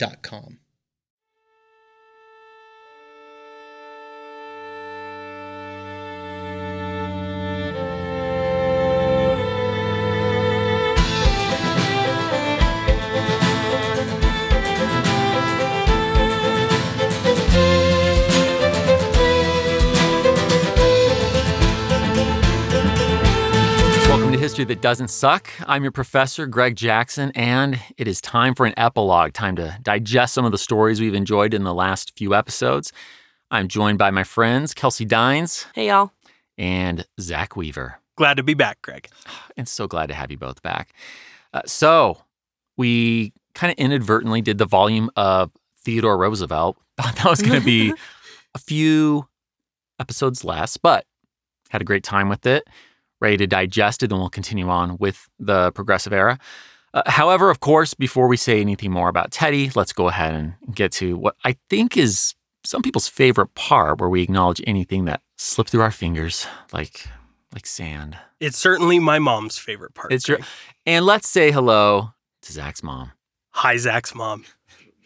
Welcome to History That Doesn't Suck. I'm your professor, Greg Jackson, and it is time for an epilogue, time to digest some of the stories we've enjoyed in the last few episodes. I'm joined by my friends, Kelsey Dines Hey, y'all. and Zach Weaver. Glad to be back, Greg. And so glad to have you both back. Uh, so, we kind of inadvertently did the volume of Theodore Roosevelt. Thought that was going to be a few episodes less, but had a great time with it. Ready to digest it, and we'll continue on with the progressive era. Uh, however, of course, before we say anything more about Teddy, let's go ahead and get to what I think is some people's favorite part, where we acknowledge anything that slipped through our fingers, like like sand. It's certainly my mom's favorite part. It's your, Greg. and let's say hello to Zach's mom. Hi, Zach's mom.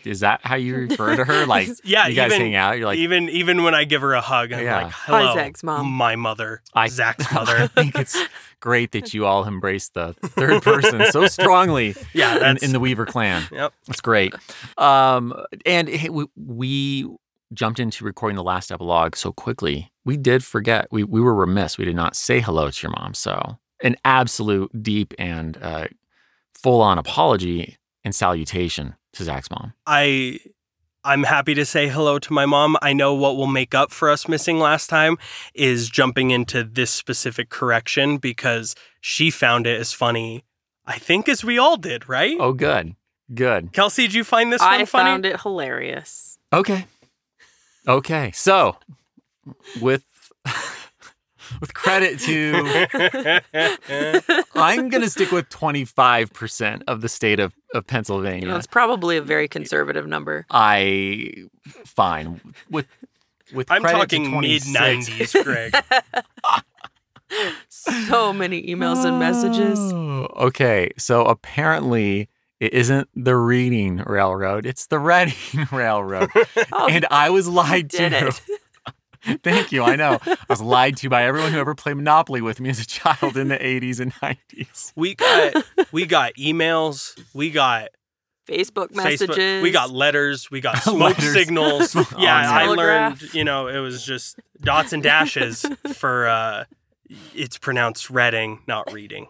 Is that how you refer to her? Like, Yeah, you guys even- hang out. You're like, even even when I give her a hug, I'm Yeah. like, Hi, "Hello, Zach's mom." my mother, I- Zach's I mother." think it's great that you all embrace the third person so strongly yeah, in, in the Weaver clan. Yep. That's great. Um, and hey, we, we jumped into recording the last epilogue so quickly. We did forget. We we were remiss. We did not say hello to your mom. So an absolute deep and uh, full on apology and salutation to Zach's mom. I I'm happy to say hello to my mom. I know what will make up for us missing last time is jumping into this specific correction because she found it as funny, I think, as we all did, right? Oh, good, good. Kelsey, did you find this I one funny? I found it hilarious. Okay. Okay. So, with with credit to, I'm going to stick with 25% of the state of, of You know, Pennsylvania. it's probably a very conservative number. I fine with with I'm credit talking mid 90s, Greg. So many emails and messages. Oh, Okay, so apparently it isn't the reading railroad; it's the reading railroad, Oh, and I was you lied did to. it. Thank you. I know. I was lied to by everyone who ever played Monopoly with me as a child in the 80s and 90s. We got we got emails, we got Facebook messages. Facebook, we got letters, we got smoke Letters. signals. Oh, yeah, no. I learned, you know, it was just dots and dashes for uh it's pronounced reading, not reading.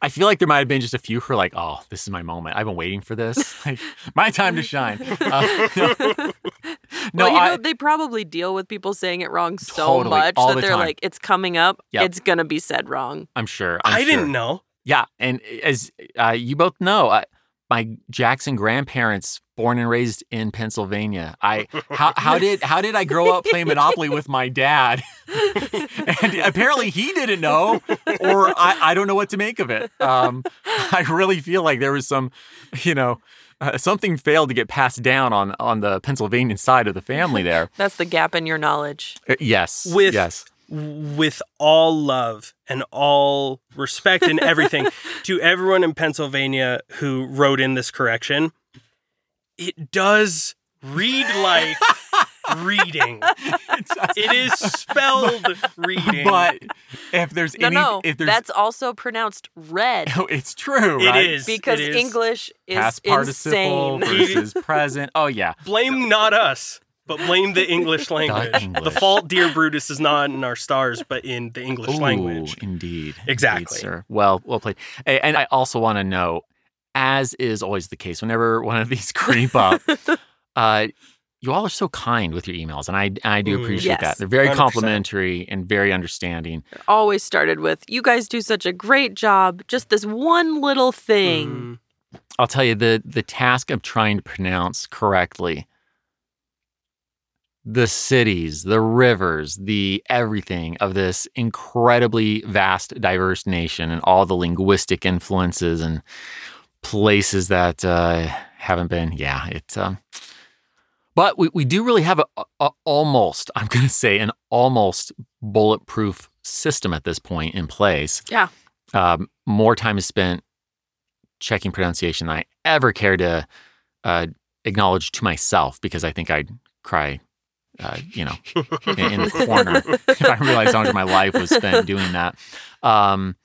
I feel like there might have been just a few who are like, oh, this is my moment. I've been waiting for this. Like, my time to shine. Uh, no, no, well, you I, know, they probably deal with people saying it wrong so Totally, much that the they're time. like, it's coming up. Yep. It's going to be said wrong. I'm sure. I'm I sure. didn't know. Yeah, and as uh, you both know, I, my Jackson grandparents, born and raised in Pennsylvania. I how how did how did I grow up playing Monopoly with my dad? and apparently he didn't know, or I, I don't know what to make of it. Um, I really feel like there was some, you know. Uh, something failed to get passed down on on the Pennsylvania side of the family there. That's the gap in your knowledge. Uh, yes. With- yes. With all love and all respect and everything to everyone in Pennsylvania who wrote in this correction, it does read like reading. It is spelled reading. But if there's No, any, no. if there's, That's also pronounced red oh, it's true, It right? is. because it is. English is past participle insane. versus present. Oh yeah, Blame not us, but blame the English language. The English. fault, dear Brutus, is not in our stars, but in the English Ooh, language. Indeed, Exactly. Indeed, sir. Well, well played. And I also want to note, as is always the case, whenever one of these creep up, uh, you all are so kind with your emails, and I I do Mm. appreciate Yes. that. They're very 100%. complimentary and very understanding. Always started with, you guys do such a great job. Just this one little thing. Mm. I'll tell you the the task of trying to pronounce correctly the cities, the rivers, the everything of this incredibly vast, diverse nation, and all the linguistic influences and places that uh, haven't been. Yeah, it's. Um, but we, we do really have a, a- almost, I'm going to say, an almost bulletproof system at this point in place. Yeah. Um, more time is spent checking pronunciation than I ever care to uh, acknowledge to myself because I think I'd cry, uh, you know, in, in the corner if I realized how much of my life was spent doing that. Um,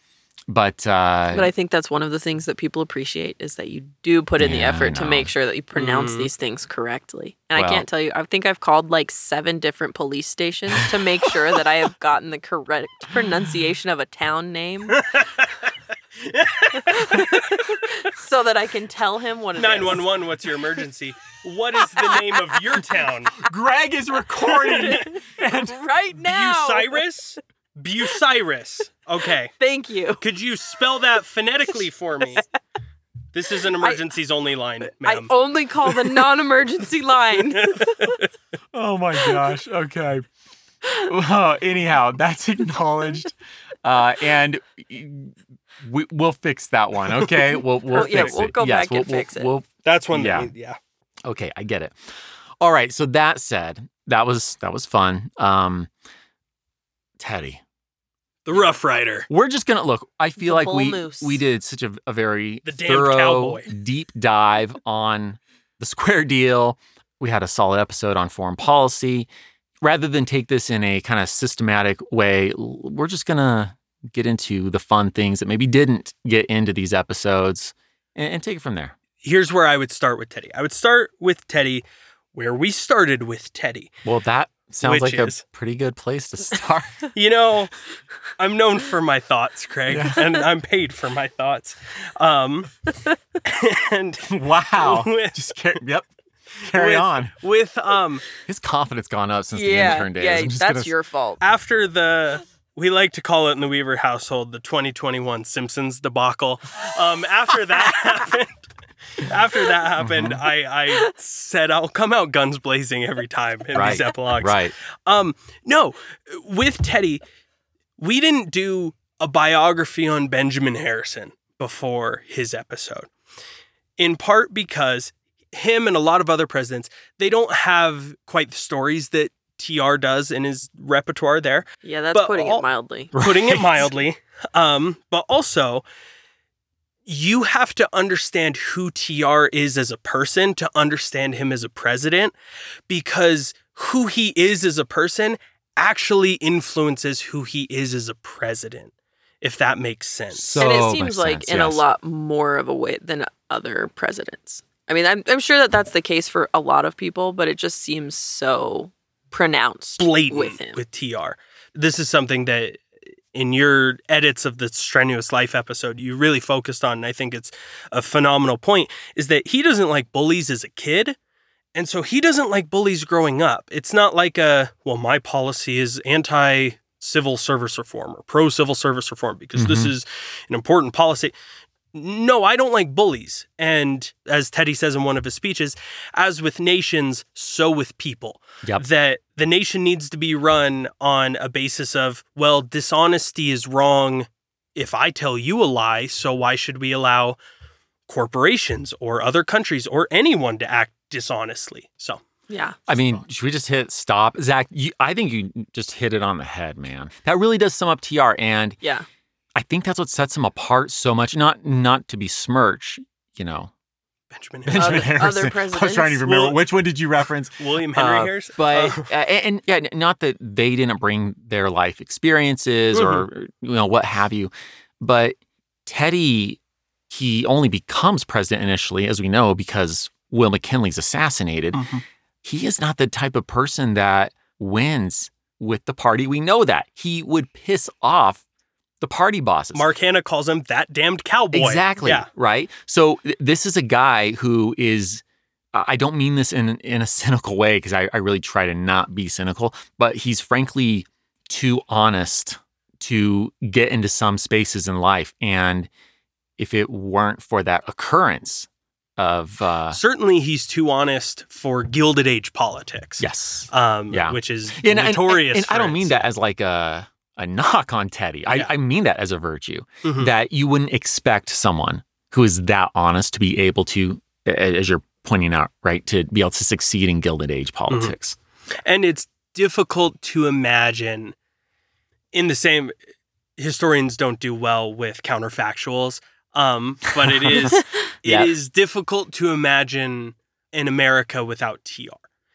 but uh, But I think that's one of the things that people appreciate is that you do put in the Yeah, I effort to make sure that you pronounce Mhm. these things correctly. And I can't tell you, I think I've called like seven different police stations to make sure that I have gotten the correct pronunciation of a town name so that I can tell him what it is. 911, what's your emergency? What is the name of your town? Greg is recording. right now. Bucyrus? Bucyrus. Okay. Thank you. Could you spell that phonetically for me? This is an emergencies only line, ma'am. I only call the non-emergency line. oh my gosh. Okay. Well, anyhow, that's acknowledged, uh, and we, we'll fix that one. Okay, we'll we'll Well, yeah, fix we'll go yes, back we'll, and we'll- fix it. We'll, That's one. Yeah. That we, yeah. okay, I get it. All right. So that said, that was that was fun. Um, Teddy, The Rough Rider. we're just gonna look. I feel The like we moose. we did such a, a very The damned thorough, cowboy. deep dive on the square deal. We had a solid episode on foreign policy. Rather than take this in a kind of systematic way, l- we're just gonna get into the fun things that maybe didn't get into these episodes and, and take it from there. Here's where I would start with Teddy. I would start with Teddy where we started with Teddy. Well, that sounds Which like is- a pretty good place to start. You know, I'm known for my thoughts, Craig, Yeah. and I'm paid for my thoughts. Um, and wow. With- just carry, yep. Carry with- on. with um His confidence gone up since the intern days. yeah, I'm that's gonna- your fault. after the we like to call it in the Weaver household the 2021 Simpsons debacle. Um, after that happened, after that happened, Mm-hmm. I I said I'll come out guns blazing every time in Right, these epilogues. Right. Um, no, with Teddy, we didn't do a biography on Benjamin Harrison before his episode. In part because him and a lot of other presidents, they don't have quite the stories that TR does in his repertoire there, Yeah, that's but putting all- it mildly. putting it mildly. Um, but also you have to understand who TR is as a person to understand him as a president because who he is as a person actually influences who he is as a president, if that makes sense. So- and it seems like sense, in a lot more of a way than other presidents. I mean, I'm, I'm sure that that's the case for a lot of people, but it just seems so pronounced blatant with him. with TR. This is something that in your edits of the strenuous life episode you really focused on and I think it's a phenomenal point is that he doesn't like bullies as a kid and so he doesn't like bullies growing up. It's not like a well my policy is anti civil service reform or pro civil service reform because this Mhm. is an important policy. No, I don't like bullies. And as Teddy says in one of his speeches, as with nations, so with people Yep. that the nation needs to be run on a basis of, well, dishonesty is wrong if I tell you a lie, so why should we allow corporations or other countries or anyone to act dishonestly? So, yeah. I mean, should we just hit stop? Zach, you, I think you just hit it on the head, man. That really does sum up TR. And Yeah. I think that's what sets him apart so much. Not not to besmirch, you know. Benjamin Other- Harrison. other I was trying to remember Well- which one did you reference? William Henry Uh, Harrison. But Uh, uh, and, and yeah, not that they didn't bring their life experiences or you know what have you, but Teddy he only becomes president initially, as we know, because Will McKinley's assassinated. Mhm. He is not the type of person that wins with the party. We know that he would piss off the party bosses. Mark Hanna calls him that damned cowboy. Exactly. Yeah. Right. So th- this is a guy who is. I don't mean this in in a cynical way because I, I really try to not be cynical, but he's frankly too honest to get into some spaces in life. And if it weren't for that occurrence of uh, Certainly, he's too honest for Gilded Age politics. yes. Um, Yeah. which is And, and- notorious. and I don't mean that as like a a knock on Teddy. I, Yeah. I mean that as a virtue. Mhm. That you wouldn't expect someone who is that honest to be able to, as you're pointing out, right, to be able to succeed in Gilded Age Mm-hmm. politics. and it's difficult to imagine in the same historians don't do well with counterfactuals um but it is Yeah. it is difficult to imagine an america without tr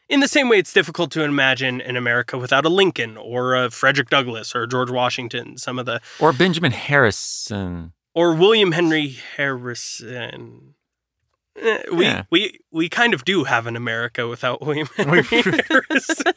in the same way it's difficult to imagine an america without a lincoln or a frederick douglass or george washington some of the Or Benjamin Harrison. or william henry harrison Eh, we, Yeah. we we kind of do have an America without William Henry Harrison.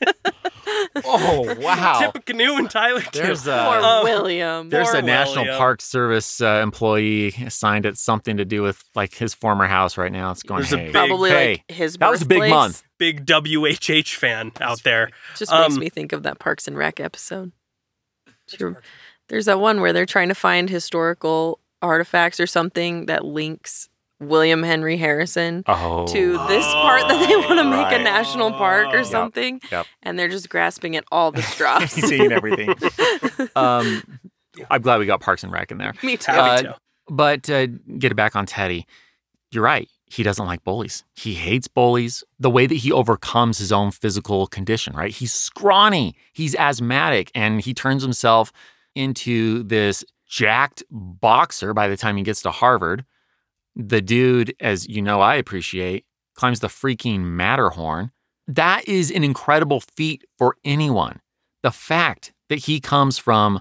Oh wow! Tippecanoe and Tyler too. There's Poor a Um, William. there's Poor a National William. Park Service uh, employee assigned at something to do with like his former house right now. It's going. There's a hey, big- Probably hey, like his that was a big birthplace. month. big WHH fan out there. Just makes Um, me think of that Parks and Rec episode. Do you rem- There's that one where they're trying to find historical artifacts or something that links William Henry Harrison Oh, to this part that they want to make a national park or Yep, something. yep. And they're just grasping at all the straws. seeing everything. um, I'm glad we got Parks and Rec in there. me too. Uh, Happy to. But uh, get it back on Teddy. You're right. He doesn't like bullies. He hates bullies. The way that he overcomes his own physical condition, right? He's scrawny. He's asthmatic, and he turns himself into this jacked boxer by the time he gets to Harvard. The dude, as you know, I appreciate, climbs the freaking Matterhorn. That is an incredible feat for anyone. The fact that he comes from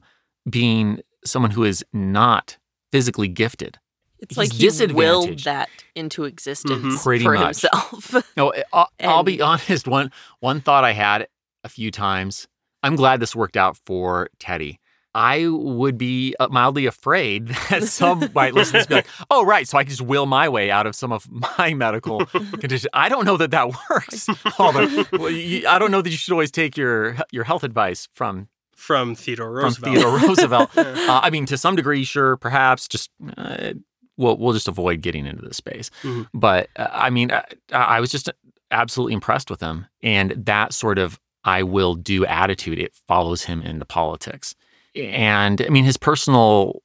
being someone who is not physically gifted. it's he's like he willed that into existence Mhm. Pretty for much. himself. No, I'll, I'll be honest. One one thought I had a few times. I'm glad this worked out for Teddy. I would be uh, mildly afraid that some might listen to be like, "Oh, right, so I can just will my way out of some of my medical condition." I don't know that that works. Although, well, you, I don't know that you should always take your your health advice from From Theodore Roosevelt. from. Theodore Roosevelt. Yeah. Uh, I mean, to some degree, sure, perhaps. Just uh, we'll we'll just avoid getting into this space. Mhm. But uh, I mean, I, I was just absolutely impressed with him, and that sort of "I will do" attitude it follows him into politics. And I mean, his personal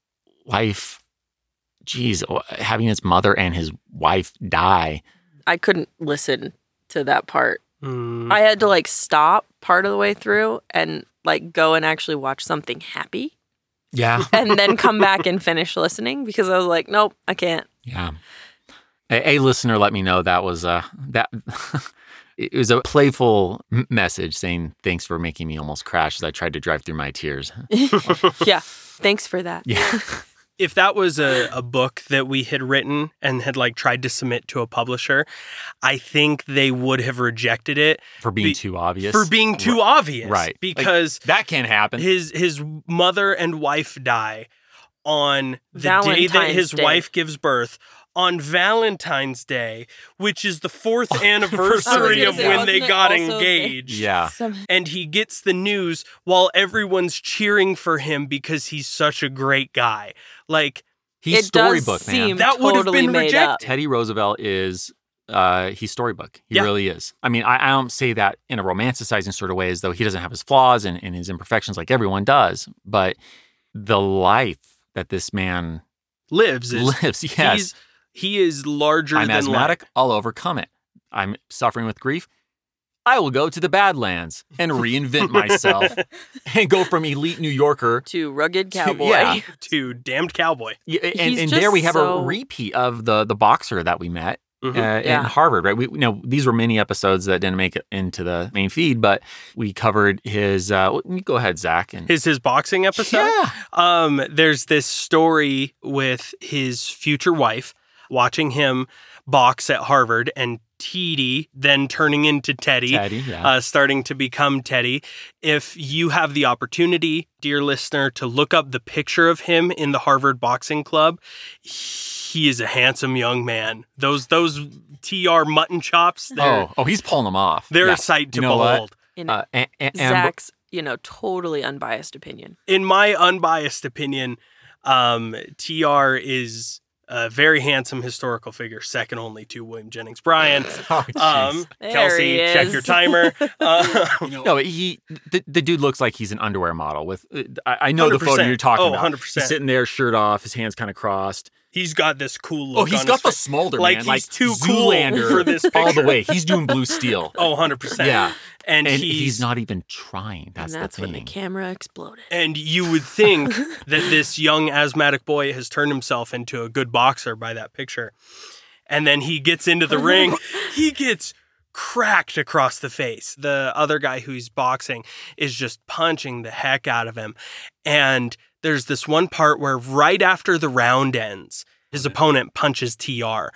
life. Geez, having his mother and his wife die. I couldn't listen to that part. Mm. I had to like stop part of the way through and like go and actually watch something happy Yeah, and then come back and finish listening because I was like, nope, I can't. Yeah. A, a listener let me know that was uh that it was a playful message saying thanks for making me almost crash as I tried to drive through my tears. yeah. Thanks for that. Yeah. if that was a, a book that we had written and had like tried to submit to a publisher, I think they would have rejected it For being Be- too obvious. for being too Ri- obvious. Right. Like, Because that can't happen. his his mother and wife die on the day that his Day. wife gives birth on Valentine's Day, which is the fourth anniversary of say, when they got also the- engaged. yeah. Some- And he gets the news while everyone's cheering for him because he's such a great guy. Like He's it does storybook, man. seem That would have been rejected. up. Teddy Roosevelt is uh he's storybook. He Yeah. really is. I mean, I, I don't say that in a romanticizing sort of way as though he doesn't have his flaws and, and his imperfections like everyone does, but the life that this man lives is lives, yes. He's he is larger I'm than asthmatic. life. I'll overcome it. I'm suffering with grief. I will go to the Badlands and reinvent myself and go from elite New Yorker. To rugged To- cowboy. yeah. to damned cowboy. Yeah, And, and there we have so- a repeat of the the boxer that we met Mhm. uh, Yeah. in Harvard, right? We you know these were many episodes that didn't make it into the main feed, but we covered his. Uh, go ahead, Zach. And His his boxing episode. yeah, Um, there's this story with his future wife watching him box at Harvard and Teddy then turning into Teddy. Teddy. Yeah. Uh, starting to become Teddy. If you have the opportunity, dear listener, to look up the picture of him in the Harvard Boxing Club, he is a handsome young man. Those those TR mutton chops, oh, oh, he's pulling them off. they're Yeah. a sight to You know behold. In Uh, and, and, and- Zach's, you know, totally unbiased opinion. in my unbiased opinion, um, TR is a very handsome historical figure, second only to William Jennings Bryan. Oh, Um, Kelsey, check your timer. Uh, no, he the, the dude looks like he's an underwear model. With uh, I, I know the photo you're talking Oh, about. 100%. He's sitting there, shirt off, his hands kind of crossed. He's got this cool Oh, look. he's on got his the face. smolder, Like man. he's like too cool Zoolander for this all the way. He's doing blue steel. Oh, 100%. yeah, And, and he's, he's, not even trying. That's, and that's the when the camera exploded. And you would think that this young asthmatic boy has turned himself into a good boxer by that picture. And then he gets into the ring, he gets cracked across the face. The other guy who he's boxing is just punching the heck out of him. And there's this one part where right after the round ends, his opponent punches TR.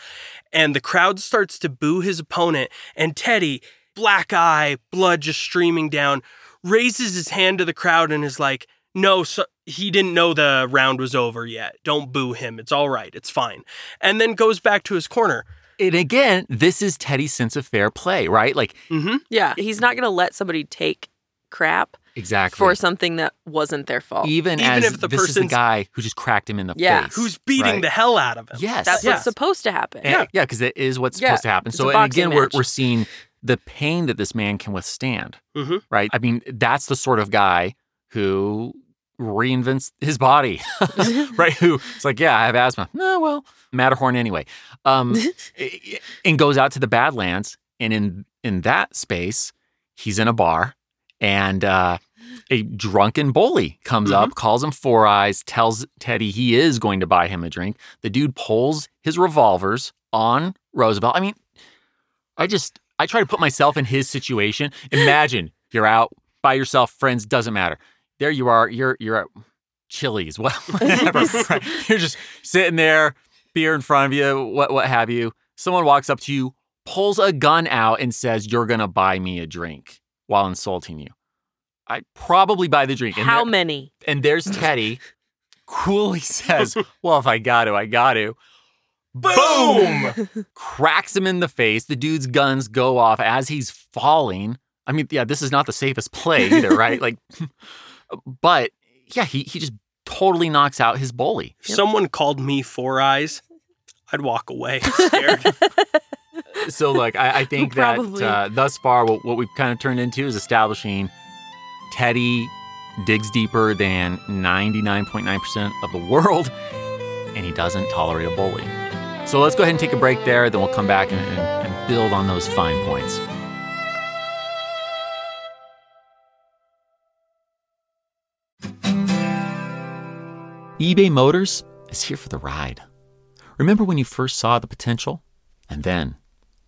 And the crowd starts to boo his opponent. And Teddy, black eye, blood just streaming down, raises his hand to the crowd and is like, no, so he didn't know the round was over yet. Don't boo him. It's all right. It's fine. And then goes back to his corner. And again, this is Teddy's sense of fair play, right? Like Mm-hmm. Yeah, he's not going to let somebody take crap exactly for something that wasn't their fault. even, Even as if the this is the person's- guy who just cracked him in the Yeah. face, Who's beating right? the hell out of him. Yes, That's Yeah. what's supposed to happen. And- yeah, because it is what's Yeah, supposed to happen. it's So, a and boxing again, we're, match. we're seeing the pain that this man can withstand, Mhm. right? I mean, that's the sort of guy who reinvents his body, right? Who it's like, yeah, I have asthma. No, well, Matterhorn anyway. Um, and goes out to the Badlands, and in in that space, he's in a bar, and uh, a drunken bully comes up, calls him Four Eyes, tells Teddy he is going to buy him a drink. The dude pulls his revolvers on Roosevelt. I mean, I just I try to put myself in his situation. Imagine you're out by yourself, friends, doesn't matter. There you are. You're you're at Chili's, well, whatever. You're just sitting there, beer in front of you, what what have you. Someone walks up to you, pulls a gun out, and says, "You're gonna buy me a drink," while insulting you. I'd probably buy the drink. And How there- many? and there's Teddy, coolly says, Well, if I got to, I got to. Boom! Cracks him in the face. The dude's guns go off as he's falling. I mean, yeah, this is not the safest play either, right? Like, but yeah, he, he just totally knocks out his bully. If someone called me Four Eyes, I'd walk away scared. So, like, I, I think that uh, thus far, what, what we've kind of turned into is establishing Teddy digs deeper than 99.9% of the world, and he doesn't tolerate a bully. So let's go ahead and take a break there, then we'll come back and, and, and build on those fine points. eBay Motors is here for the ride. Remember when you first saw the potential? And then,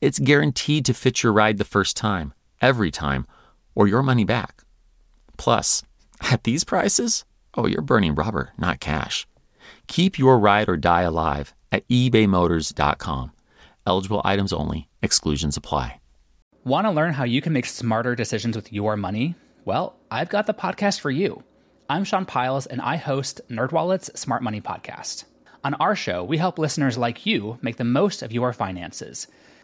it's guaranteed to fit your ride the first time, every time, or your money back. Plus, at these prices, oh, you're burning rubber, not cash. Keep your ride or die alive at ebaymotors.com. Eligible items only, exclusions apply. Want to learn how you can make smarter decisions with your money? Well, I've got the podcast for you. I'm Sean Pyles, and I host NerdWallet's Smart Money Podcast. On our show, we help listeners like you make the most of your finances.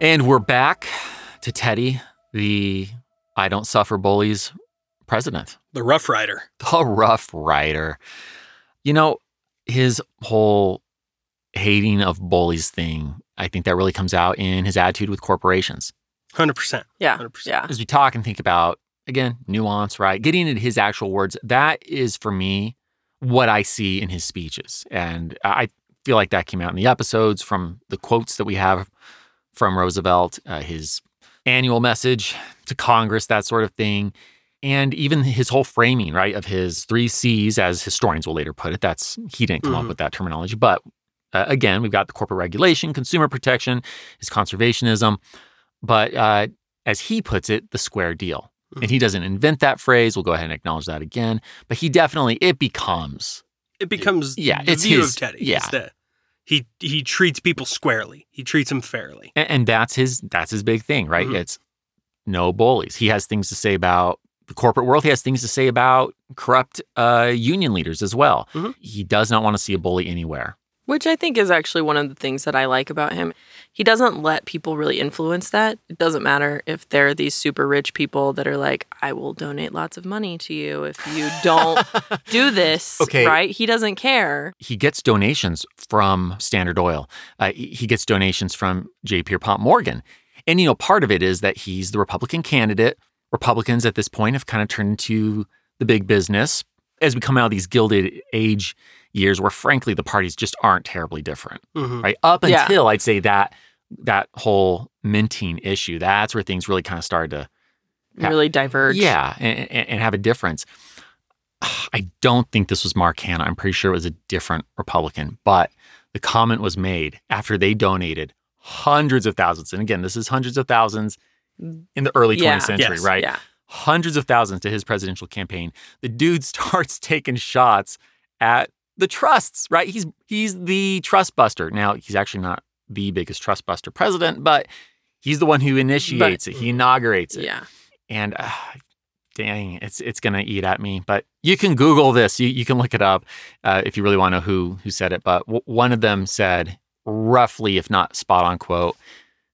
And we're back to Teddy, the I don't suffer bullies president, The Rough Rider. the rough rider. You know, his whole hating of bullies thing, I think that really comes out in his attitude with corporations. 100%. Yeah. 100%. Yeah. As we talk and think about, again, nuance, right? Getting into his actual words, that is for me what I see in his speeches. And I feel like that came out in the episodes from the quotes that we have from Roosevelt, uh, his annual message to Congress, that sort of thing. And even his whole framing, right, of his three C's, as historians will later put it. That's he didn't come up Mhm. with that terminology, but uh, again, we've got the corporate regulation, consumer protection, his conservationism, but uh, as he puts it, the square deal. And he doesn't invent that phrase. We'll go ahead and acknowledge that again. But he definitely it becomes It becomes Yeah, the it's view his- of Teddy. yeah. It's the- he he treats people squarely. He treats them fairly. and, and that's his that's his big thing, right? Mhm. It's no bullies. He has things to say about the corporate world. He has things to say about corrupt uh, union leaders as well. Mhm. He does not want to see a bully anywhere. Which I think is actually one of the things that I like about him. He doesn't let people really influence that. It doesn't matter if they're these super rich people that are like, I will donate lots of money to you if you don't do this. Okay. Right? He doesn't care. he gets donations from Standard Oil. Uh, he he gets donations from J. Pierpont Morgan. And, you know, part of it is that he's the Republican candidate. Republicans at this point have kind of turned to the big business as we come out of these gilded age years where, frankly, the parties just aren't terribly different, Mhm. right? Up Yeah. until I'd say that that whole minting issue, that's where things really kind of started to Yeah. Really diverge. yeah, and, and, and have a difference. I don't think this was Mark Hanna. I'm pretty sure it was a different Republican, but the comment was made after they donated hundreds of thousands. And again, this is hundreds of thousands in the early 20th Yeah. century, Yes. right? Yeah. Hundreds of thousands to his presidential campaign. The dude starts taking shots at the trusts, right? He's he's the trust buster. Now, he's actually not the biggest trust buster president, but he's the one who initiates it. He inaugurates it Yeah. and uh, dang, it's it's gonna eat at me. But you can Google this. You you can look it up uh, if you really want to know who who said it. But w- one of them said roughly, if not spot on quote,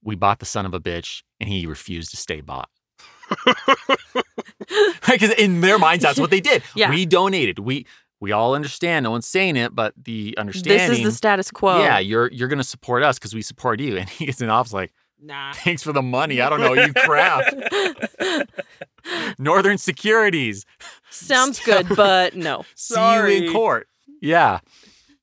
"We bought the son of a bitch, and he refused to stay bought." Because in their minds, that's what they did. Yeah. We donated. We we all understand. No one's saying it, but the understanding. This is the status quo. Yeah, you're you're gonna support us because we support you. And he gets in office like, Nah. thanks for the money. I don't know you crap. Northern Securities. Sounds good, but no. See you in court. Yeah.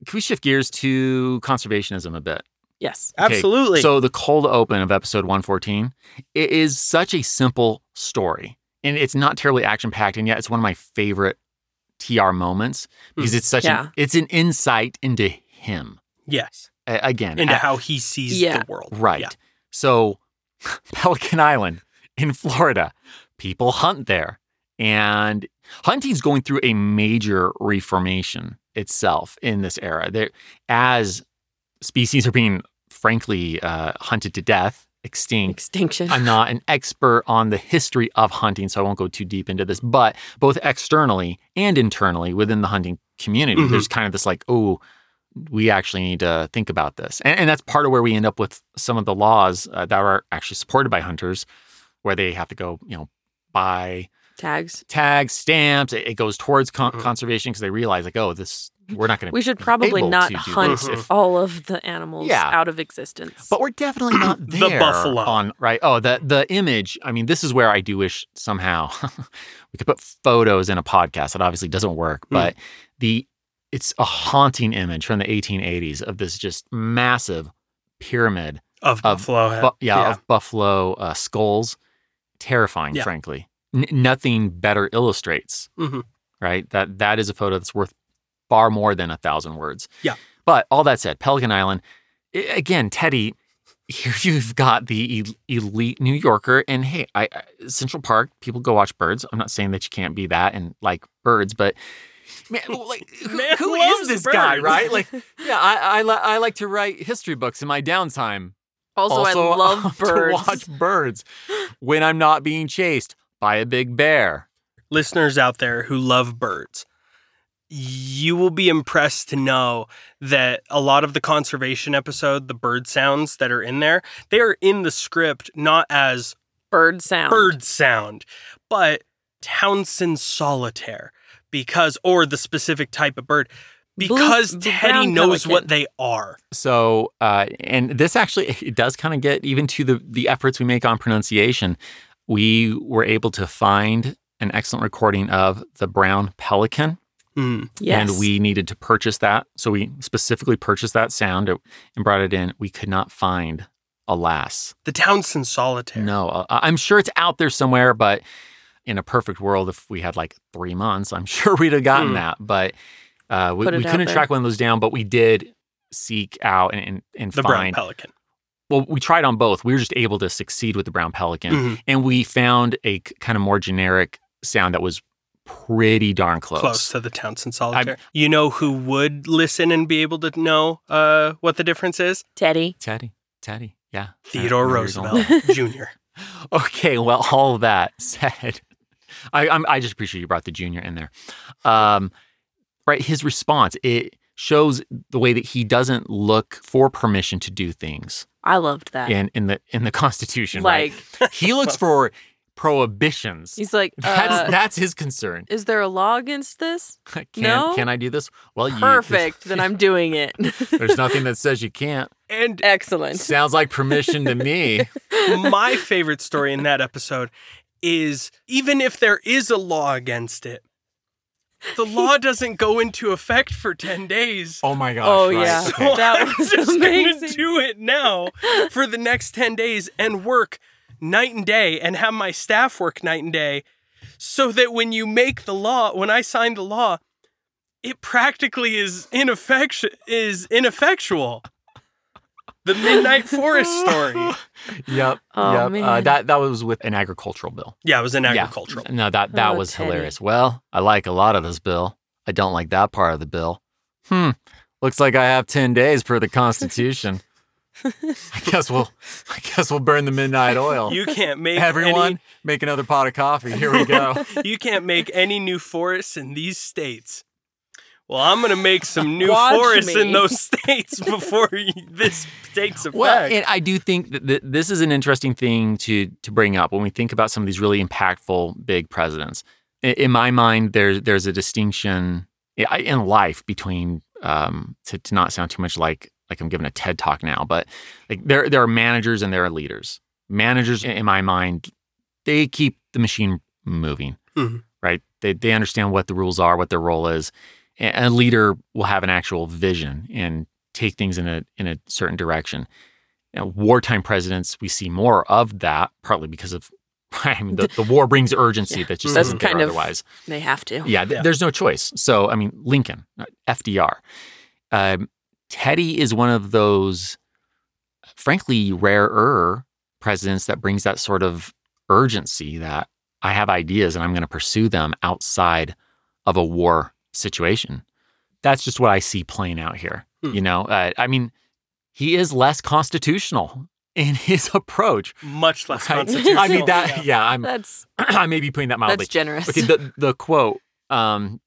Can we shift gears to conservationism a bit? Yes. Okay, Absolutely. So the cold open of episode 114, it is such a simple story. And it's not terribly action packed, and yet it's one of my favorite TR moments because it's such Yeah. an it's an insight into him. yes. A- again, Into a- how he sees Yeah. the world. Right. Yeah. So, Pelican Island in Florida, people hunt there. And hunting's going through a major reformation itself in this era. There, as species are being, frankly, uh, hunted to death, extinct. Extinction. I'm not an expert on the history of hunting, so I won't go too deep into this. But both externally and internally within the hunting community, Mhm. there's kind of this like, oh, we actually need to think about this. And, and that's part of where we end up with some of the laws uh, that are actually supported by hunters, where they have to go, you know, buy Tags. tags, stamps. It, it goes towards con- Mhm. conservation because they realize, like, oh, this, we're not going to We should probably able not hunt if- all of the animals Yeah. out of existence. But we're definitely not The there. buffalo. on right. Oh, the the image. I mean, this is where I do wish somehow we could put photos in a podcast. It obviously doesn't work, Hmm. but the it's a haunting image from the 1880s of this just massive pyramid. Of Of Buffalo. Head. Bu- yeah, of buffalo uh, skulls. Terrifying, Yeah. frankly. N- nothing better illustrates Mhm. right? That that is a photo that's worth far more than a thousand words. Yeah. But all that said, Pelican Island, again, Teddy, here you've got the elite New Yorker, and hey, I, I Central Park, people go watch birds. I'm not saying that you can't be that and like birds, but man, well, like who, Man who loves is this guy, right? Like, yeah, I I, li- I like to write history books in my downtime. also, I love to birds. watch birds when I'm not being chased by a big bear. Listeners out there who love birds, you will be impressed to know that a lot of the conservation episode, the bird sounds that are in there, they are in the script not as Bird sound. bird sound, but Townsend solitaire because or the specific type of bird because Blue- Teddy brown knows what they are. So, uh, and this actually it does kind of get even to the the efforts we make on pronunciation. We were able to find an excellent recording of the brown pelican, Mm. Yes. and we needed to purchase that. So we specifically purchased that sound and brought it in. We could not find, alas, The Townsend solitaire. no. Uh, I'm sure it's out there somewhere, but in a perfect world, if we had like three months, I'm sure we'd have gotten Hmm. that. But uh, we, we couldn't there. track one of those down, but we did seek out and, and, and the brown pelican. well, we tried on both. We were just able to succeed with the brown pelican, Mhm. and we found a kind of more generic sound that was pretty darn close. Close to the Townsend solitaire. you know who would listen and be able to know uh, what the difference is? Teddy. Teddy, Teddy, yeah. Theodore Uh. Roosevelt Jr. Okay, well, all that said, I I'm, I just appreciate you brought the junior in there. Um, right, his response it shows the way that he doesn't look for permission to do things I loved that. in in the in the Constitution. like right, he looks for prohibitions. he's like, That's uh, that's his concern. is there a law against this? Can No? can I do this? Well, you- Perfect. then I'm doing it. There's nothing that says you can't. And Excellent. Sounds like permission to me. my favorite story in that episode is even if there is a law against it, the law doesn't go into effect for 10 days. Oh my gosh! Oh, right, yeah. So okay. That I'm was just gonna amazing. do it now for the next 10 days and work night and day and have my staff work night and day so that when you make the law, when I sign the law, it practically is ineffectu- is ineffectual. The Midnight Forest story. Yep. Oh, yep. Uh, that that was with an agricultural bill. Yeah, it was an Yeah. agricultural. No, that that Oh, was Teddy. hilarious. Well, I like a lot of this bill. I don't like that part of the bill. Hmm. Looks like I have ten days per the Constitution. I guess we'll I guess we'll burn the midnight oil. You can't make Everyone, make another pot of coffee. Here we go. You can't make any new forests in these states. Well, I'm gonna make some new Watch forests in those states before this takes effect. Well, and I do think that th- this is an interesting thing to to bring up when we think about some of these really impactful big presidents. I- In my mind, there's there's a distinction in life between um, to to not sound too much like like I'm giving a TED talk now, but like there there are managers and there are leaders. Managers, in in my mind, they keep the machine moving, Mhm. right? They they understand what the rules are, what their role is. And a leader will have an actual vision and take things in a in a certain direction. You know, wartime presidents, we see more of that, partly because of I mean the, the war brings urgency Yeah. that just That's isn't there kind of- otherwise. They have to. Yeah, th- Yeah. there's no choice. So I mean, Lincoln, uh, FDR, um, Teddy is one of those, frankly, rarer presidents that brings that sort of urgency that I have ideas and I'm going to pursue them outside of a war situation. That's just what I see playing out here. Hmm. You know, uh, I mean, he is less constitutional in his approach. much less right? constitutional. I mean, that yeah, I'm That's I may be putting that mildly. that's generous. Okay, the the quote. Um,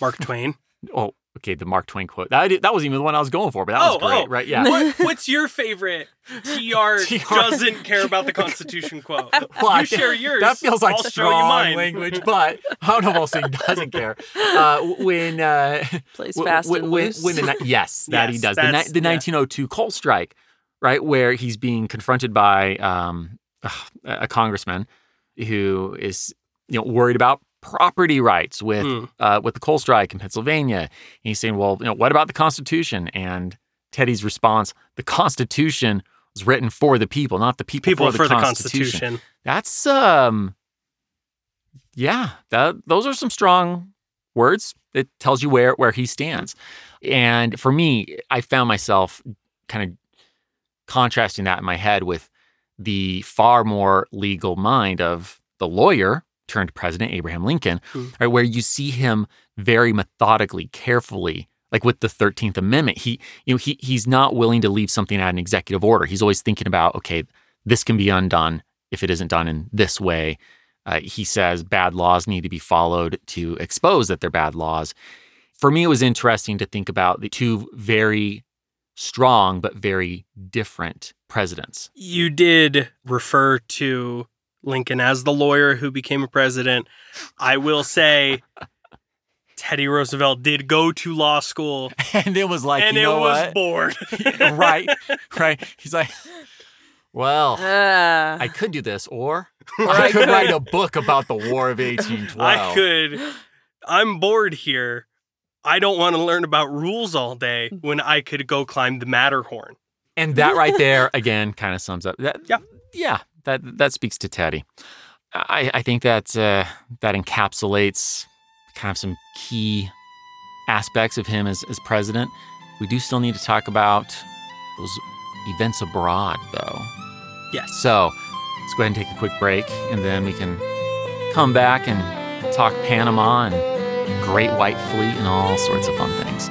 Mark Twain. oh, okay, the Mark Twain quote. That that wasn't even the one I was going for, but that was Oh, great, oh. right? Yeah. What, what's your favorite TR, TR. doesn't care about the Constitution quote? Well, you think share yours. That feels like I'll show you strong mine. language, but I don't know if I'll say he doesn't care. Uh, when uh, Plays when- fast when, and when, loose. when the, ni- yes, that he does. The, ni- that's- the yeah. 1902 coal strike, right, where he's being confronted by um, a congressman who is you know worried about property rights with Hmm. uh, with the coal strike in Pennsylvania. And he's saying, well, you know, what about the Constitution? And Teddy's response: the Constitution was written for the people, not the people, People for, the, for the Constitution. Constitution. That's um yeah, that those are some strong words. It tells you where where he stands. And for me, I found myself kind of contrasting that in my head with the far more legal mind of the lawyer turned president Abraham Lincoln, Hmm. right, where you see him very methodically, carefully, like with the 13th Amendment. He, you know, he he's not willing to leave something at an executive order. He's always thinking about, okay, this can be undone if it isn't done in this way. Uh, he says bad laws need to be followed to expose that they're bad laws. for me, it was interesting to think about the two very strong but very different presidents. You did refer to Lincoln as the lawyer who became a president. I will say Teddy Roosevelt did go to law school And it was like, and you it know was what? bored. right, right. He's like, well, Uh, I could do this, or, or I could write a book about the War of 1812. I could. I'm bored here. I don't want to learn about rules all day when I could go climb the Matterhorn. And that right there, again, kind of sums up that. Yeah. yeah, that that speaks to Teddy. I, I think that uh, that encapsulates kind of some key aspects of him as, as president. We do still need to talk about those events abroad, though. Yes. So let's go ahead and take a quick break, and then we can come back and talk Panama and Great White Fleet and all sorts of fun things.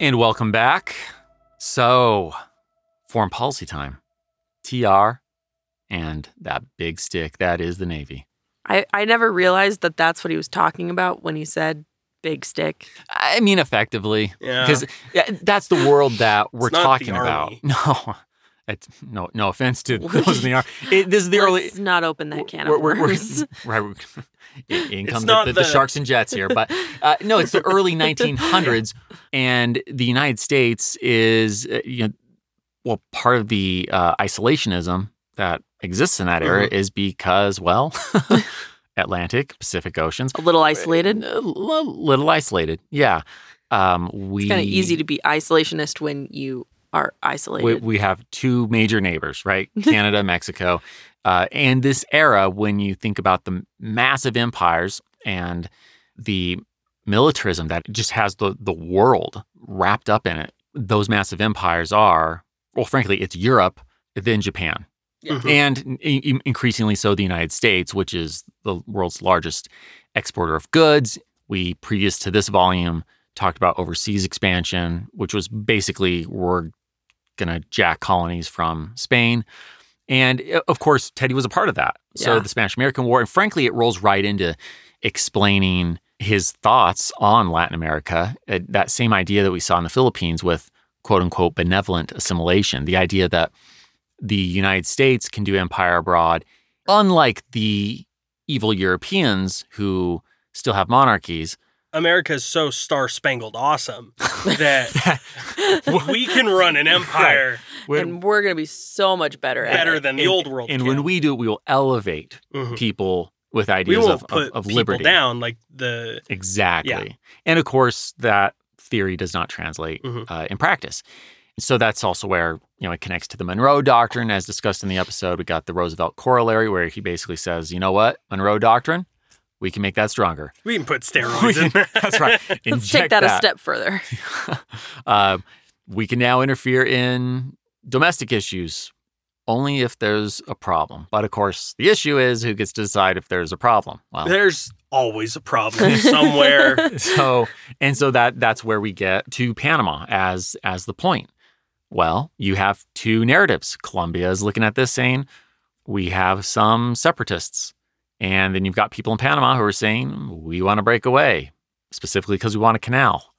And welcome back. So, foreign policy time. TR and that big stick, that is the Navy. I, I never realized that that's what he was talking about when he said big stick. I mean, effectively. Yeah. Because that's the world that we're not the talking about. No. It's, no, no offense to those in the army. It, this is the early. Let's not open that can we're- of we're- we're- worms. right. we're- In, come the, the, the sharks and jets here, but uh, no, it's the early 1900s, and the United States is, uh, you know, well, part of the uh, isolationism that exists in that area Mm-hmm. is because, well, Atlantic, Pacific Oceans, A little isolated. a little, little isolated, yeah. Um, we It's kind of easy to be isolationist when you are isolated. we have two major neighbors, right? Canada, Mexico. Uh, and this era, when you think about the massive empires and the militarism that just has the, the world wrapped up in it, those massive empires are, well, frankly, it's Europe, then Japan. Mhm. And in- increasingly so, the United States, which is the world's largest exporter of goods. We, previous to this volume, talked about overseas expansion, which was basically we're going to jack colonies from Spain. And uh, of course, Teddy was a part of that. So Yeah. the Spanish American War, and frankly, it rolls right into explaining his thoughts on Latin America. Uh, that same idea that we saw in the Philippines with quote unquote benevolent assimilation, the idea that the United States can do empire abroad, unlike the evil Europeans who still have monarchies. America is so star spangled awesome that we can run an empire When- and we're going to be so much better at better it. than the and- old world. and can. when we do it, we will elevate Mhm. people with we ideas won't of, of, put of people liberty. down like the Exactly. And of course, that theory does not translate Mhm. uh, in practice. So that's also where you know it connects to the Monroe Doctrine, as discussed in the episode. We got the Roosevelt Corollary, where he basically says, "You know what, Monroe Doctrine, we can make that stronger." we can put We steroids in there. that's right. Let's Inject take that, a step further. uh, we can now interfere in domestic issues only if there's a problem. But of course, the issue is who gets to decide if there's a problem. Well, There's always a problem somewhere. so and so that that's where we get to Panama as as the point. Well, you have two narratives. Colombia is looking at this saying we have some separatists, and then you've got people in Panama who are saying we want to break away, specifically because we want a canal.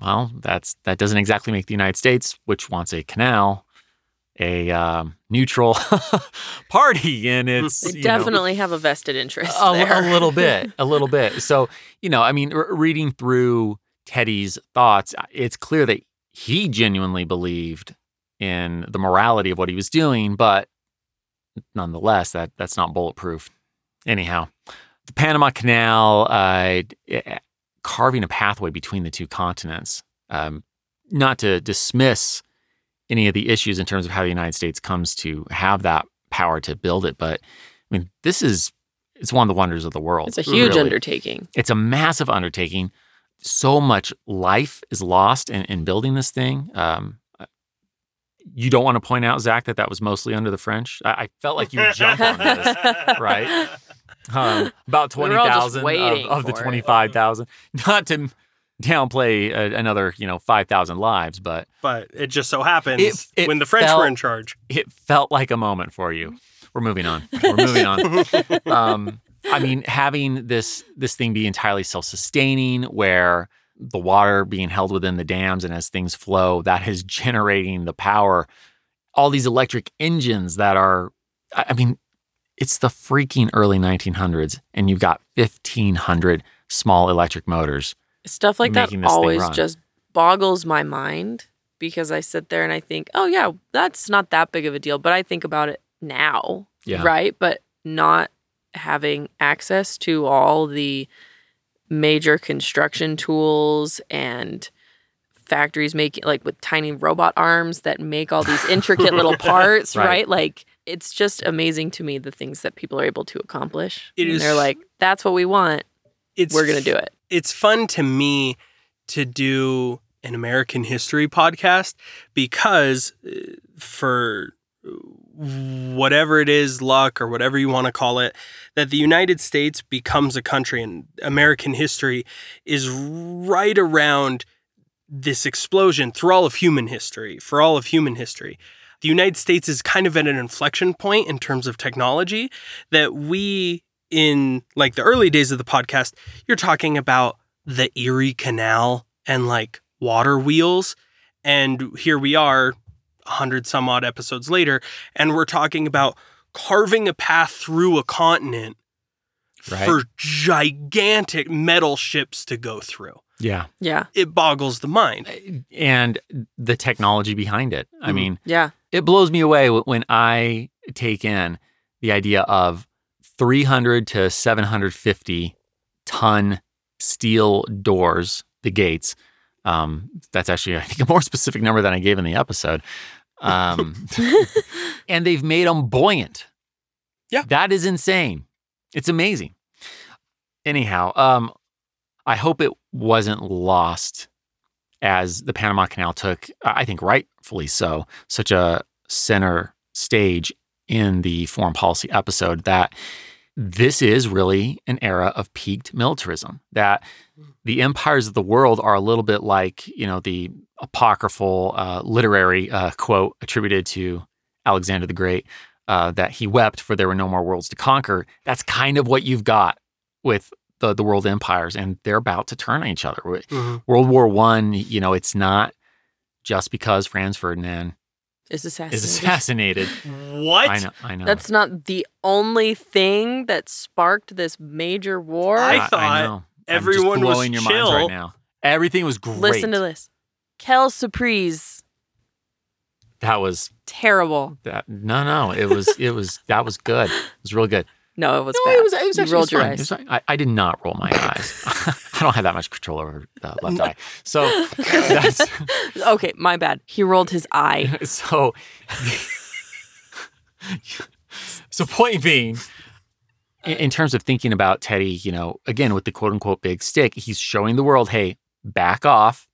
well, that's that doesn't exactly make the United States, which wants a canal, a um, neutral party, and it's They you know, definitely have a vested interest a, there. a little bit, a little bit. So you know, I mean, r- reading through Teddy's thoughts, it's clear that he genuinely believed in the morality of what he was doing, but nonetheless, that that's not bulletproof. Anyhow, the Panama Canal, uh, eh, carving a pathway between the two continents. Um, not to dismiss any of the issues in terms of how the United States comes to have that power to build it, but I mean, this is it's one of the wonders of the world. It's a huge really. undertaking. It's a massive undertaking. So much life is lost in, in building this thing. Um, you don't want to point out, Zach, that that was mostly under the French. I, I felt like you jumped on this, right? Um, about We twenty were all just thousand of, of the twenty-five thousand. Not to downplay a, another, you know, five thousand lives, but But it just so happens It- it when the French felt- were in charge. it felt like a moment for you. We're moving on. We're moving on. um, I mean, having this this thing be entirely self sustaining, where the water being held within the dams, and as things flow, that is generating the power. All these electric engines that are, I I mean, it's the freaking early 1900s, and you've got 1,500 small electric motors. Stuff like that making this thing always just boggles my mind because I sit there and I think, oh, yeah, that's not that big of a deal. But I think about it now, Yeah. right? But not having access to all the major construction tools and factories making like with tiny robot arms that make all these intricate little parts Right. right. like it's just amazing to me the things that people are able to accomplish. It And is- they're like that's what we want. It's we're gonna do it. It's fun to me to do an American history podcast because uh, for whatever it is, luck or whatever you want to call it, that the United States becomes a country and American history is right around this explosion through all of human history, for all of human history. The United States is kind of at an inflection point in terms of technology that we, in like the early days of the podcast, you're talking about the Erie Canal and like water wheels. And here we are, a hundred some odd episodes later, and we're talking about carving a path through a continent Right. for gigantic metal ships to go through. Yeah. yeah It boggles the mind. And the technology behind it. I Mhm. mean, yeah it blows me away when I take in the idea of 300 to 750 ton steel doors, the gates. Um, that's actually, I think, a more specific number than I gave in the episode. Um, and they've made them buoyant. Yeah. That is insane. It's amazing. Anyhow, um, I hope it wasn't lost as the Panama Canal took, I think rightfully so, such a center stage in the foreign policy episode that this is really an era of peaked militarism. That the empires of the world are a little bit like, you know, the apocryphal uh, literary uh, quote attributed to Alexander the Great uh, that he wept for there were no more worlds to conquer. That's kind of what you've got with the, the world empires, and they're about to turn on each other. Mhm. World War One, you know, it's not just because Franz Ferdinand is assassinated. is assassinated. What? I know, I know. That's not the only thing that sparked this major war. I thought know. I'm just everyone was your chill. minds right now. Everything was great. Listen to this. Kel Surprise. That was Terrible. that. No, no, it was it was that was good. It was real good. No, it was no, bad. it was it was you rolled your fine. It eyes. was. I, I did not roll my eyes. I don't have that much control over the left eye. So that's okay, my bad. He rolled his eye. so so point being in, in terms of thinking about teddy you know again with the quote unquote big stick he's showing the world hey back off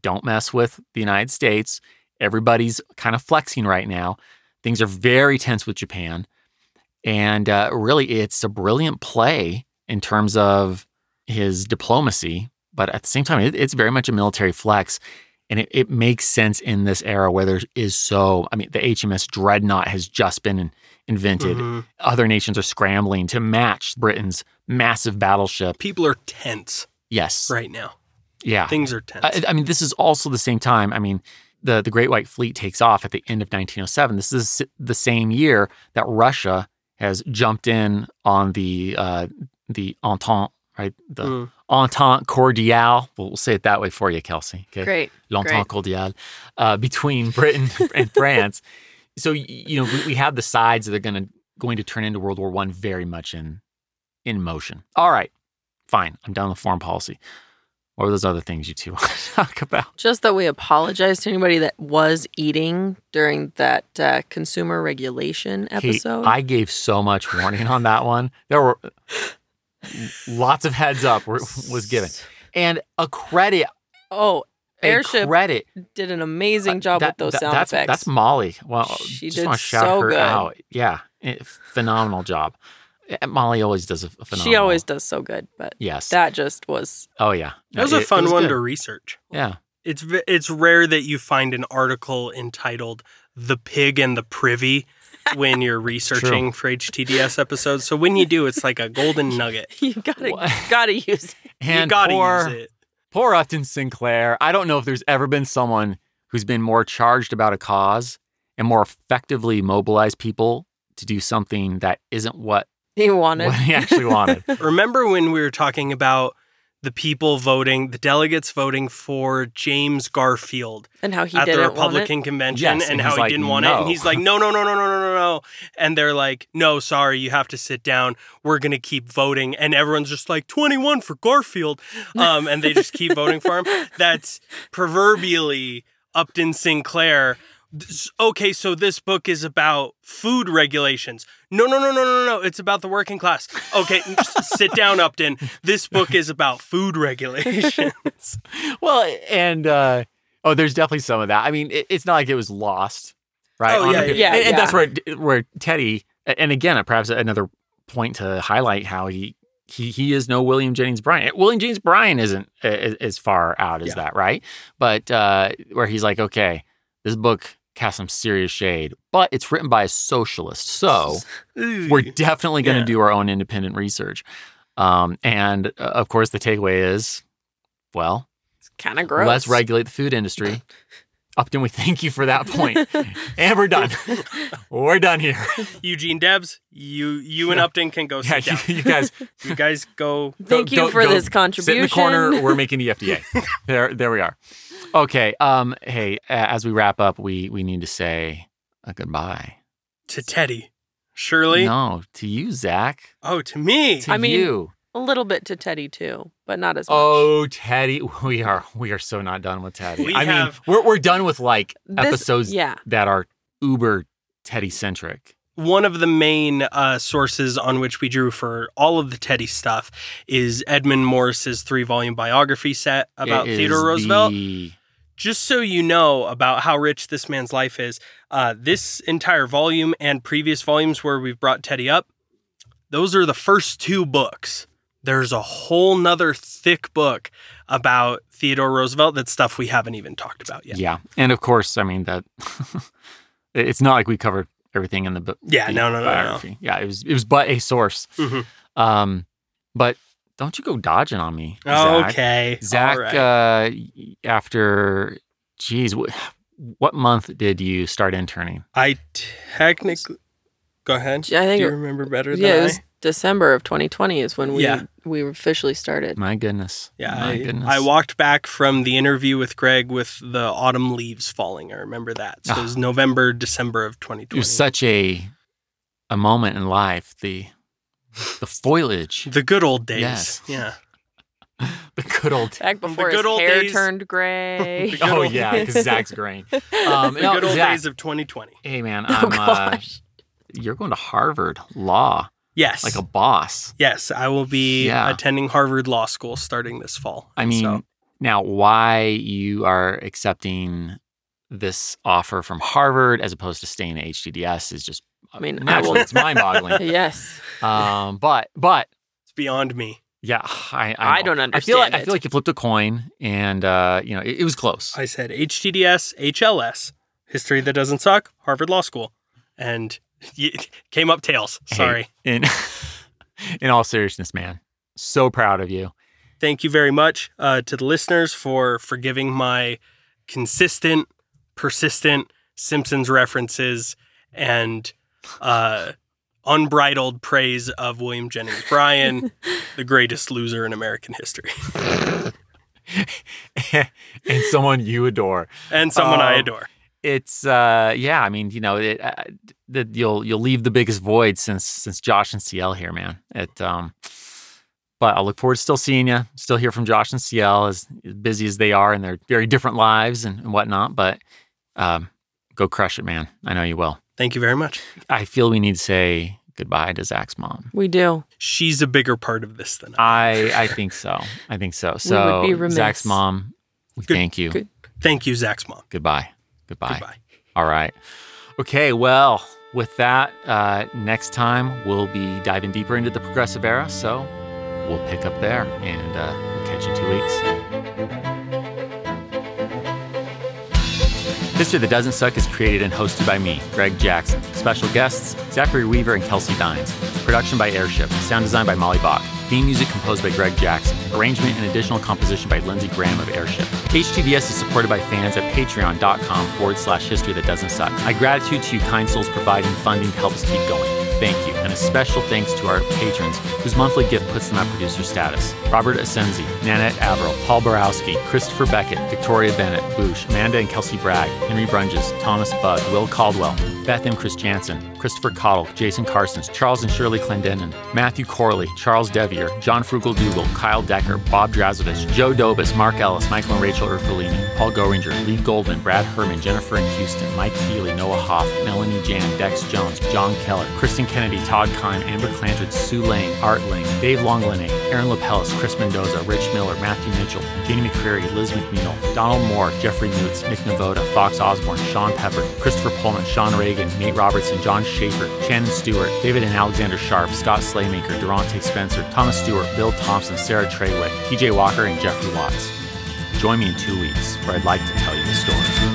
don't mess with the united states everybody's kind of flexing right now things are very tense with japan and uh, really it's a brilliant play in terms of his diplomacy but at the same time it, it's very much a military flex and it, it makes sense in this era where there is so i mean the hms dreadnought has just been in- invented Mhm. other nations are scrambling to match britain's massive battleship People are tense yes right now. Yeah. Things are tense. I, I mean, this is also the same time. I mean, the the Great White Fleet takes off at the end of 1907. This is the same year that Russia has jumped in on the uh, the Entente, right? The Mm. Entente Cordiale. We'll, we'll say it that way for you, Kelsey. Okay. Great. L'Entente Great. Cordiale uh, between Britain and France. So you know we, we have the sides that are going to going to turn into World War One very much in in motion. All right, fine. I'm done with foreign policy. What are those other things you two want to talk about? Just that we apologize to anybody that was eating during that uh, consumer regulation episode. I gave so much warning on that one. There were lots of heads up were, was given, and a credit. oh, Airship credit did an amazing job That- with those that- sound that's, effects. That's Molly. Well, She just did want to shout so her good. out. Yeah, eh, phenomenal job. Eh, Molly always does a phenomenal. she always does so good, but Yes. that just was oh yeah. that was No, a it- it fun was one good. to research. Yeah. It's it's rare that you find an article entitled "The Pig and the Privy" when you're researching for HTDS episodes. So when you do, it's like a golden nugget. you gotta What? gotta use it. And you gotta poor, use it. poor Upton Sinclair. I don't know if there's ever been someone who's been more charged about a cause and more effectively mobilized people to do something that isn't what, He wanted. what he actually wanted. Remember when we were talking about the people voting, the delegates voting for James Garfield and how he at the didn't Republican convention Yes, and and how he like, didn't want it. And he's like, no, no, no, no, no, no, no, no. And they're like, no, sorry, you have to sit down. We're going to keep voting. And everyone's just like, 21 for Garfield. Um, and they just keep voting for him. That's proverbially Upton Sinclair. Okay, so this book is about food regulations. No, no, no, no, no, no. It's about the working class. Okay, sit down, Upton. This book is about food regulations. well, and uh, oh, there's definitely some of that. I mean, it, it's not like it was lost, right? Oh, yeah, the- yeah, and, and that's where where Teddy, and again, perhaps another point to highlight how he he he is no William Jennings Bryan. William Jennings Bryan isn't as, as far out as Yeah. that, right? But uh, where he's like, okay, this book casts some serious shade, but it's written by a socialist, so we're definitely going to Yeah. do our own independent research. Um, and uh, of course, the takeaway is, well, it's kind of gross. let's regulate the food industry. Upton, we thank you for that point, and we're done. we're done here. Eugene Debs, you you and Upton can go Yeah, sit down. you, you guys You guys go. Thank go- you go- for go this sit contribution. in the corner. We're making the FDA. there, there we are. Okay. Um. Hey, as we wrap up, we we need to say a goodbye. To Teddy. Shirley? No, to you, Zach. Oh, to me. To I mean, you. A little bit to Teddy too, but not as much. Oh, Teddy, we are we are so not done with Teddy. We I have- mean, we're we're done with like This- episodes yeah. that are uber Teddy centric. One of the main uh, sources on which we drew for all of the Teddy stuff is Edmund Morris's three volume biography set about Theodore Roosevelt. Just so you know about how rich this man's life is, uh, this entire volume and previous volumes where we've brought Teddy up, those are the first two books. There's a whole nother thick book about Theodore Roosevelt that's stuff we haven't even talked about yet. Yeah, and of course, I mean that it's not like we covered everything in the book. Yeah, the no, no, no, no. biography. Yeah, it was it was but a source. Mhm. Um, but don't you go dodging on me, Zach. Oh, Okay. Zach, All right. uh, after, geez, wh- what month did you start interning? I technically go ahead. I think Do you it- remember better than yeah, it I? was December of 2020 is when we Yeah. we officially started. My goodness. Yeah, My I, goodness. I walked back from the interview with Greg with the autumn leaves falling. I remember that. So it was November, December of 2020. It was such a a moment in life. The the foliage, the good old days. Yes. Yeah. the good old. Back before good his old hair days. turned gray. The good Oh old- yeah, because Zach's grain. Um, The no, good old Zach, days of 2020. Hey man, oh I'm, uh, gosh. you're going to Harvard Law Yes. like a boss. yes, I will be Yeah. attending Harvard Law School starting this fall. I mean, So, now why you are accepting this offer from Harvard as opposed to staying at HTDS is just I mean, I naturally will- it's mind-boggling. yes. um, but but it's beyond me. yeah, I I, I don't understand. I feel like understand I feel like you flipped a coin, and uh, you know it, it was close. I said HTDS, HLS, history that doesn't suck, Harvard Law School. And it came up tails. Hey, Sorry. in in all seriousness, man, so proud of you. thank you very much uh, to the listeners for forgiving my consistent, persistent Simpsons references and uh, unbridled praise of William Jennings Bryan, the greatest loser in American history, and someone you adore. and someone I Oh. adore. It's uh yeah, I mean, you know, it, uh, that you'll you'll leave the biggest void since since Josh and CL here, man. It um but I look forward to still seeing you, still hear from Josh and CL as busy as they are in their very different lives and, and whatnot. But um, go crush it, man. I know you will. Thank you very much. I feel we need to say goodbye to Zach's mom. We do. She's a bigger part of this than I. I I think so. I think so. So be remiss. Zach's mom, we Good- thank you. good- Thank you, Zach's mom. Goodbye. Goodbye. Goodbye. All right. Okay. Well, with that, uh, next time we'll be diving deeper into the progressive era. So we'll pick up there and uh, we'll catch you in two weeks. History That Doesn't Suck is created and hosted by me, Greg Jackson. Special guests, Zachary Weaver and Kelsey Dines. Production by Airship. Sound design by Molly Bach. Theme music composed by Greg Jackson. Arrangement and additional composition by Lindsey Graham of Airship. HTDS is supported by fans at patreon.com forward slash history that doesn't suck. My gratitude to you kind souls providing funding to help us keep going. Thank you. And a special thanks to our patrons whose monthly gift puts them at producer status. Robert Asenzi, Nanette Averill, Paul Borowski, Christopher Beckett, Victoria Bennett, Boosh, Amanda and Kelsey Bragg, Henry Brunges, Thomas Budd, Will Caldwell, Beth M. Chris Jansen, Christopher Cottle, Jason Carsons, Charles and Shirley Clendenin, Matthew Corley, Charles Devier, John Frugal Dougal, Kyle Decker, Bob Drazovich, Joe Dobis, Mark Ellis, Michael and Rachel Urfolini, Paul Goringer, Lee Goldman, Brad Herman, Jennifer in Houston, Mike Healy, Noah Hoff, Melanie Jan, Dex Jones, John Keller, Kristen Kennedy, Todd Kime, Amber Clandred, Sue Lane, Art Lane, Dave Longlinay, Aaron Lapellis, Chris Mendoza, Rich Miller, Matthew Mitchell, Jeannie McCreary, Liz McNeil, Donald Moore, Jeffrey Moots, Nick Navoda, Fox Osborne, Sean Pepper, Christopher Pullman, Sean Reagan, Nate Robertson, John Schaefer, Shannon Stewart, David and Alexander Sharp, Scott Slaymaker, Durante Spencer, Thomas Stewart, Bill Thompson, Sarah Treyway, TJ Walker, and Jeffrey Watts. Join me in two weeks where I'd like to tell you the story.